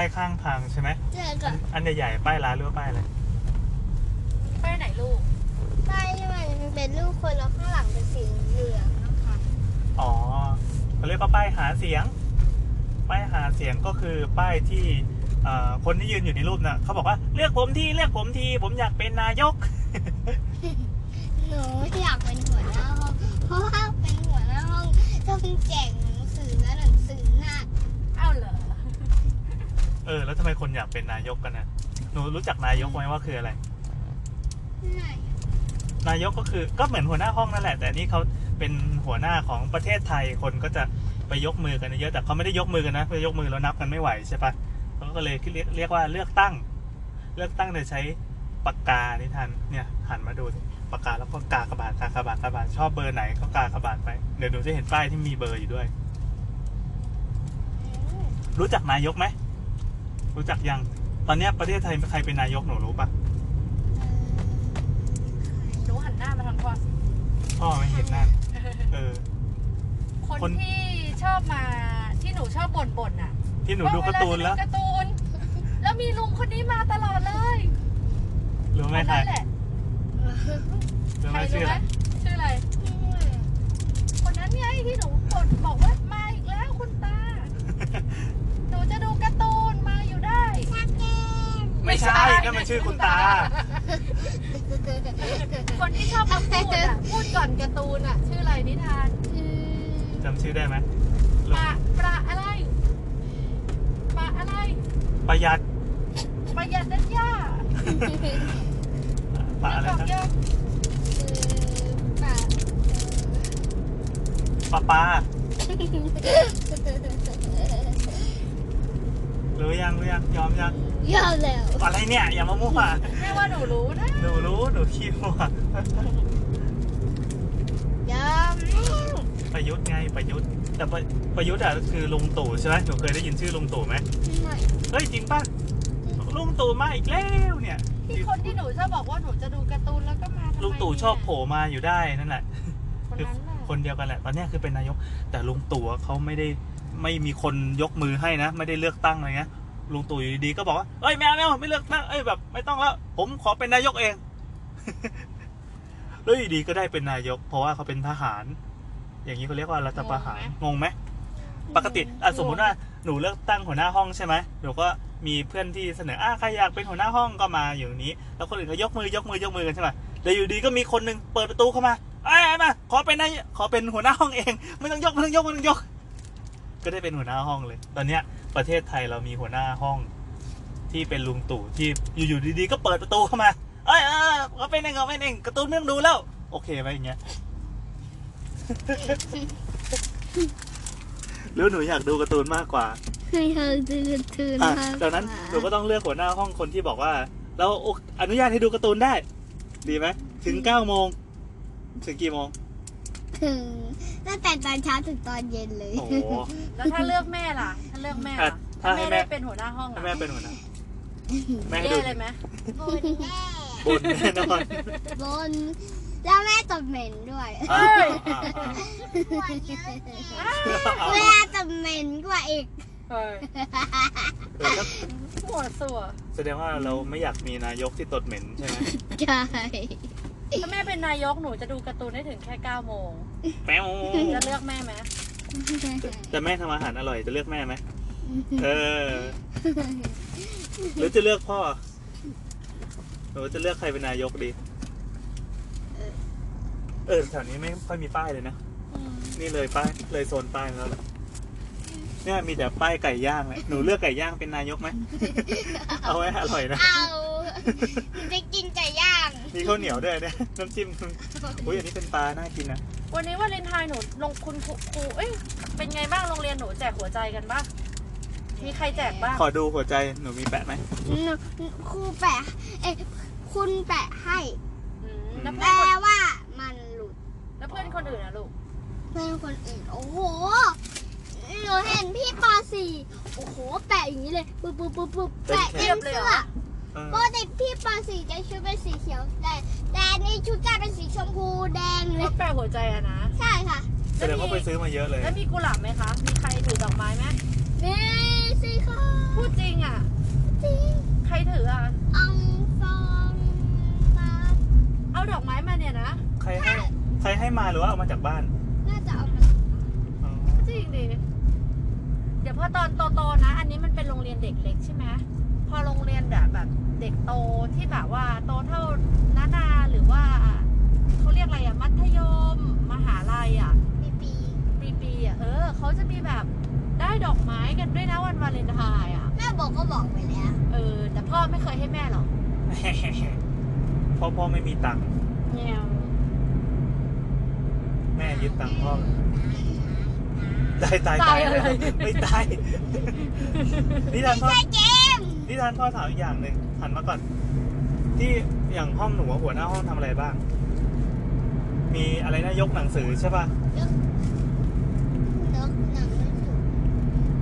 ป้ายข้างทางใช่ไหมเจอกับอันใหญ่ๆป้ายร้านหรือว่าป้ายอะไรไปไหนลูก ป้ายที่มันเป็นรูปคนแล้วข้างหลังเป็นสีเหลืองนะคะอ๋อเขาเรียกว่าป้ายหาเสียง ป้ายหาเสียงก็คือป้ายที่เอ่อคนที่ยืนอยู่ในรูปน่ะเขาบอกว่าเลือกผมทีเลือกผมที ผมอยากเป็นนายก หนูอยากเป็นหัวหน้าห้องเพราะว่าเป็นหัวหน้าห้องต้องแจกหนังสือและหนังสือหนัก เอ้าเหรอ เออ แล้วทำไมคนอยากเป็นนายกกันนะหนูรู้จักนายกไหมว่าคืออะไร ไหนนายกก็คือก็เหมือนหัวหน้าห้องนั่นแหละ แต่นี่เขาเป็นหัวหน้าของประเทศไทยคนก็จะไปยกมือกันเยอะแต่เขาไม่ได้ยกมือกันนะไปยกมือแล้วนับกันไม่ไหวใช่ปะเขาก็เลยเรียกเรียกว่าเลือกตั้ง เลือกตั้งโดยใช้ปากกานี่ทันเนี่ยหันมาดูสิปากกาแล้วก็กากระบาดกากระบาดกากระบาดชอบเบอร์ไหนก็กากระบาดไปเดี๋ยวหนูจะเห็นป้ายที่มีเบอร์อยู่ด้วยอืมรู้จักนายกไหม รู้จักยัง ตอนเนี้ยประเทศไทยใครเป็นนายกหนูรู้ปะหนูหันหน้ามาทางพ่อสิพ่อไม่เห็นหน้าเออคนคนที่ชอบมาที่หนูชอบบ่นบ่นๆอะที่หนูดูการ์ตูนแล้วเาเาจะดูการ์ตูน แล้วมีลุงคนนี้มาตลอดเลยรู้ไหมคนใครนั้นแหละรู้ไหใคมรชื่อรู้อะไหมไรชื่ออะไร คนนั้นไงที่หนูบ่นบอกว่ามาอีกแล้วคุณตา หนูจะดูการ์ตูนมาอยู่ได้ ชักเก้น ไม่ใช่นั่นมันชื่อคุณตา คนที่ชอบมาพูดอะพูดก่อนการ์ตูนอะชื่ออะไรนิทานจำชื่อได้ไหมลุปงลาปลาอะไรปลาอะไร ประหยัด ประหยัดนันย่าปลาอะไรนึกออกนะยังป่าปลาปลารู้ยังรู้ยังยอมยัง ยอมแล้วอะไรเนี่ยอย่ามามั่วแม่ว่าหนูรู้นะหนูรู้หนูคิดว่ายอมประยุทธ์ไงประยุทธ์แต่ประประยุทธ์อะคือลุงตู่ใช่ไหมหนูเคยได้ยินชื่อลุงตู่ไหมหน่อยเฮ้ยจริงป่ะลุงตู่มาอีกแล้วเนี่ยที่คนที่หนูชอบบอกว่าหนูจะดูการ์ตูนแล้วก็มาทำไมลุงตู่เนี่ยชอบโผล่มาอยู่ได้นั่นแหละคนคือนั้นน่ะคนเดียวกันแหละตอนเนี้ยคือเป็นนายก แต่ลุงตู่อะเขาไม่ได้ไม่มีคนยกมือให้นะ ไม่ได้เลือกตั้งอะไรเงี้ย ลุงตู่อยู่ดีๆก็บอกว่าเอ้ยไม่เอาไม่เอาไม่เลือกตั้งเอ้ยแบบ ไม่ต้องแล้ว ผมขอเป็นนายกเองแล้วอยู่ดีก็ได้เป็นนายก เพราะว่าเขาเป็นทหาร อย่างนี้เขาเรียกว่ารัฐประหารงงไหมปกติอะสมมุติว่าหนูเลือกตั้งหัวหน้าห้องใช่ไหมหนูก็มีเพื่อนที่เสนออะใครอยากเป็นหัวหน้าห้องก็มาอยู่นี้ แล้วคนอื่นก็ยกมือยกมือยกมือกันใช่ไหมแล้วอยู่ดีก็มีคนหนึ่งเปิดประตูเข้ามาไอ้ยมาขอเป็นนายขอเป็นหัวหน้าห้องเอง ไม่ต้องยกไม่ต้องยกไม่ต้องยก ก็ได้เป็นหัวหน้าห้องเลย ตอนเนี้ยประเทศไทยเรามีหัวหน้าห้อง ที่เป็นลุงตู่ที่อยู่ๆดีๆก็เปิดประตูเข้ามาเอ้ยเออขอเป็นเองขอเป็นเองการ์ตูนไม่ต้องดูแล้ว โอเคไหมอย่างเงี้ยหรือหนูอยากดูการ์ตูนมากกว่าให้เธอตื่นตื่นอะดังนั้นหนูก็ต้องเลือกหัวหน้าห้องคนที่บอกว่า เราอนุญาตให้ดูการ์ตูนได้ ดีไหมถึงเก้าโมงถึงกี่โมง ถึง ตั้งแต่ตอนเช้าถึงตอนเย็นเลย โอ้โห แล้วถ้าเลือกแม่ล่ะ ถ้าเลือกแม่อะล่ะถ้าถ้าให้แม่ แม่ได้เป็นหัวหน้าห้องให้อะแม่เป็นหัวหน้าแม่ให้แย่ดูเลยไหมบนแม่บนแน่นอนบน แล้วแม่ตบเหม็นด้วยอ่าอ่าอ่าแม่ตบเหม็นกว่าอีก เฮ้ยเออถ้าหัวสัวแสดงว่าเราไม่อยากมีนายกที่ตดเหม็นใช่ไหม ใช่ ถ้าแม่เป็นนายกหนูจะดูการ์ตูนได้ถึงแค่9โมงแป๊วจะเลือกแม่ไหมแต่แม่ทำอาหารอร่อยจะเลือกแม่ไหมเออ หรือจะเลือกพ่อหรือจะเลือกใครเป็นนายกดี เออแถวนี้ไม่ค่อยมีป้ายเลยนะ นี่เลยป้ายเลยโซนป้ายแล้วเหรอเนี่ยมีแต่ป้ายไก่ย่างเลยหนูเลือกไก่ย่างเป็นนายกไหม เอาไว้อร่อยนะ เอาจะกินไก่ย่าง มีข้าวเหนียวด้วยเนี่ยน้ำจิ้มอุ้ยอันนี้เป็นปลาน่ากินนะ วันนี้วาเลนไทน์หนูลงคุณครูครูเอ้ยเป็นไงบ้างโรงเรียนหนูแจกหัวใจกันบ้างมีใครแจกบ้างขอดูหัวใจหนูมีแปะไหมครูแปะเอ้ยคุณแปะให้อืมแล้วแปเพื่อนลคนว่ามันหลุด แล้วเพื่อนคนอื่นนะลูก เพื่อนคนอื่น โอ้โหหนูเห็นพี่ป .4 โอ้โห แปะอย่างนี้เลย ปุ๊บปุ๊บปุ๊บปุ๊บแปะเต็มเสื้อเออ ปกติพี่ป .4 จะชุดเป็นสีเขียวแต่แต่นี่ชุดกลายเป็นสีชมพูแดงเลก็ย แปลหัวใจอะนะ ใช่ค่ะแสดงว่าไปซื้อมาเยอะเลย แล้วมีกุหลาบไหมคะ มีใครถือดอกไม้ไหมนี่สิคะพูดจริงอะ จริงใครถืออะ อังฟองมาเอาดอกไม้มาเนี่ยนะ ใครให้ใครให้มาหรือว่าเอามาจากบ้านน่าจะเอามาอ๋อจริงดิ เดี๋ยวพอตอนโตๆนะ อันนี้มันเป็นโรงเรียนเด็กเล็กใช่ไหม พอโรงเรียนแบบแบบเด็กโตที่แบบว่าโตเท่านานาหรือว่าเขาเรียกอะไรอะมัธยม มหาลัยอะปีปีปีปีๆอะเออเขาจะมีแบบได้ดอกไม้กันด้วยนะวันวาเลนไทน์อะแม่บอกก็บอกไปแล้ว เออ แต่พ่อไม่เคยให้แม่หรอกพ่อพ่อไม่มีตังค์เนี่ยแม่ยึดตังค์พ่อตายตายตายไม่ตายนิทานพ่อ ใช่เกมนิทานพ่อถามอีกอย่างหนึ่งหันมาก่อน ที่อย่างห้องหนูอะหัวหน้าห้องทำอะไรบ้าง มีอะไรนะยกหนังสือใช่ป่ะนกหนังไม่ถูก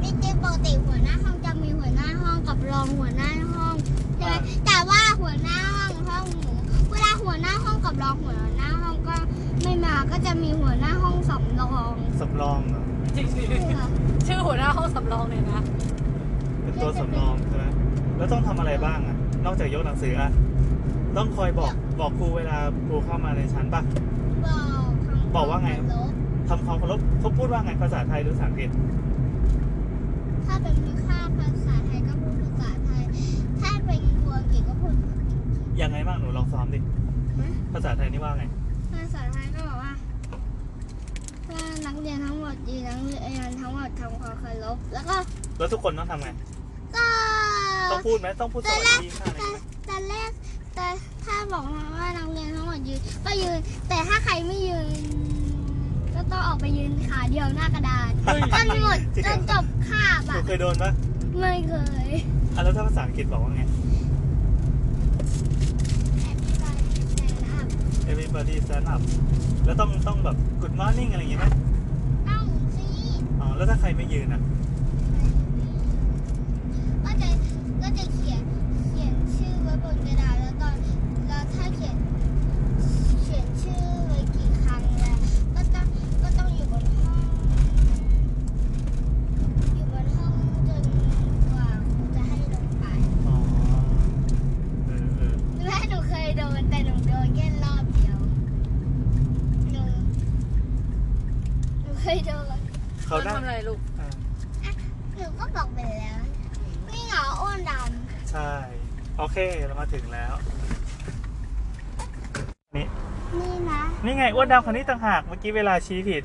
นี่จริงปกติหัวหน้าห้องจะมีหัวหน้าห้องกับรองหัวหน้าห้องใช่ไหมอ่าแต่ว่าหัวหน้าห้องห้องหนูเวลาหัวหน้าห้องกับรองหัวหน้าห้องก็ไม่มาก็จะมีหัวหน้าห้องสำรองสำรองเหรอจริงๆชื่อหัวหน้าห้องสำรองเลยนะเป็น ตัวสำรองใช่ไหมแล้วต้องทำอะไรบ้างอะนอกจากยกหนังสืออะต้องคอยบอกบอกครูเวลาครูเข้ามาในชั้นป่ะบอกคำบอกว่าไงลบทำความเคารพเขาพูดว่าไงภาษาไทยหรือภาษาอังกฤษ ถ้าเป็นวิชาภาษาไทยก็พูดภาษาไทย ถ้าเป็นตัวอังกฤษก็พูดภาษาอังกฤษยังไงบ้างหนูลองซ้อมดินะภาษาไทยนี่ว่าไง ภาษาไทยก็บอกว่าถ้านักเรียนทั้งหมดดีนักเรียนทั้งหมดทำความเคารพแล้วก็แล้วทุกคนต้องทำไงก็ ต้องพูดไหมต้องพูดสวัสดีค่ะอะไรแต่ไหมแต่แรกแต่ถ้าบอกมาว่านักเรียนทั้งหมดยืน ก็ยืน แต่ถ้าใครไม่ยืน ก็ต้องออกไปยืนขาเดียวหน้ากระดานจนหมดจริงจเหรอนจบคาบหนูอะเคยโดนปะไม่เคยอะแล้วถ้าภาษาอังกฤษบอกว่าไง everybody stand up แล้วต้องต้องแบบ good morning อะไรอย่างงี้ไหมต้องสิอ๋อแล้วถ้าใครไม่ยืนอะ ก็จะก็จะเขียนเขียนชื่อไว้บนกระดาษแล้วตอนแล้วถ้าเขียนเขียนชื่อไว้กี่ครั้งแล้วก็ต้องก็ต้องอยู่บนห้อง อยู่บนห้องจนกว่าครูจะให้ลงไป อ๋อ เออเออ แม่หนูเคยโดนแต่หนูโดนแค่รอบเดียวหนูหนูเคยโดน เขาได้ ทำอะไรลูก อ่า หนูก็บอกไปแล้วนี่เหงาอ้วนด ใช่ โอเค เรามาถึงแล้ว นี่ำนี่นะ นี่ไงอ้วน ดำคันนี้ต่างหากเมื่อกี้เวลาชี้ผิด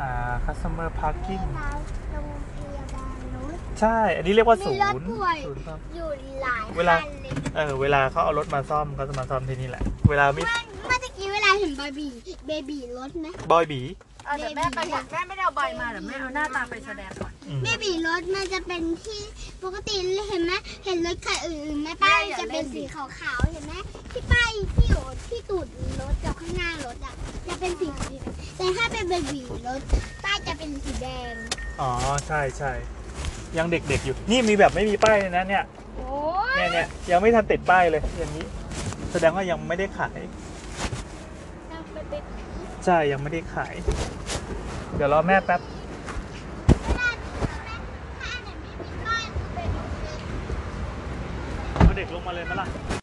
อ่า customer นี่ parking นะโรงพยาบาลหนูใช่ อันนี้เรียกว่ามีศูนรถย์ป่วยศูนย์ซ่อมอยู่หลายเวลา คันเลยเออเวลาเขาเอารถมาซ่อมเขาจะมาซ่อมที่นี่แหละ เวลาไม่เมื่อเมื่อตะกี้เวลาเห็นบาร์บี้เบบีรถไหม บอยบีเอาเดี๋ยวแม่ไปเถอะแม่ไม่ได้เอาใบมาเดี๋ยวแม่เอาหน้าตาไปแสดงก่อนอืมเบบีรถมันจะเป็นที่ปกติเห็นไหมเห็นรถคันอื่นไหมป้ายจะเป็นสีขาวๆเห็นไหมที่ป้ายที่อยู่ ที่ตูดรถกับข้างหน้ารถอะจะเป็นสีเขียวแต่ถ้าเป็นเบบีรถป้ายจะเป็นสีแดง อ๋อใช่ใช่ยังเด็กๆอยู่ นี่มีแบบไม่มีป้ายเลยนะเนี่ยโอ้เนี่ยเนี่ยยังไม่ทันติดป้ายเลยอย่างนี้ แสดงว่ายังไม่ได้ขายต้องไปเป็นใช่ยังไม่ได้ขาย เดี๋ยวรอแม่แป๊บเวลาถ้าอันไหนไม่มีป้ายคือเป็นโรงเรียนเอาเด็กลงมาเลยไหมล่ะ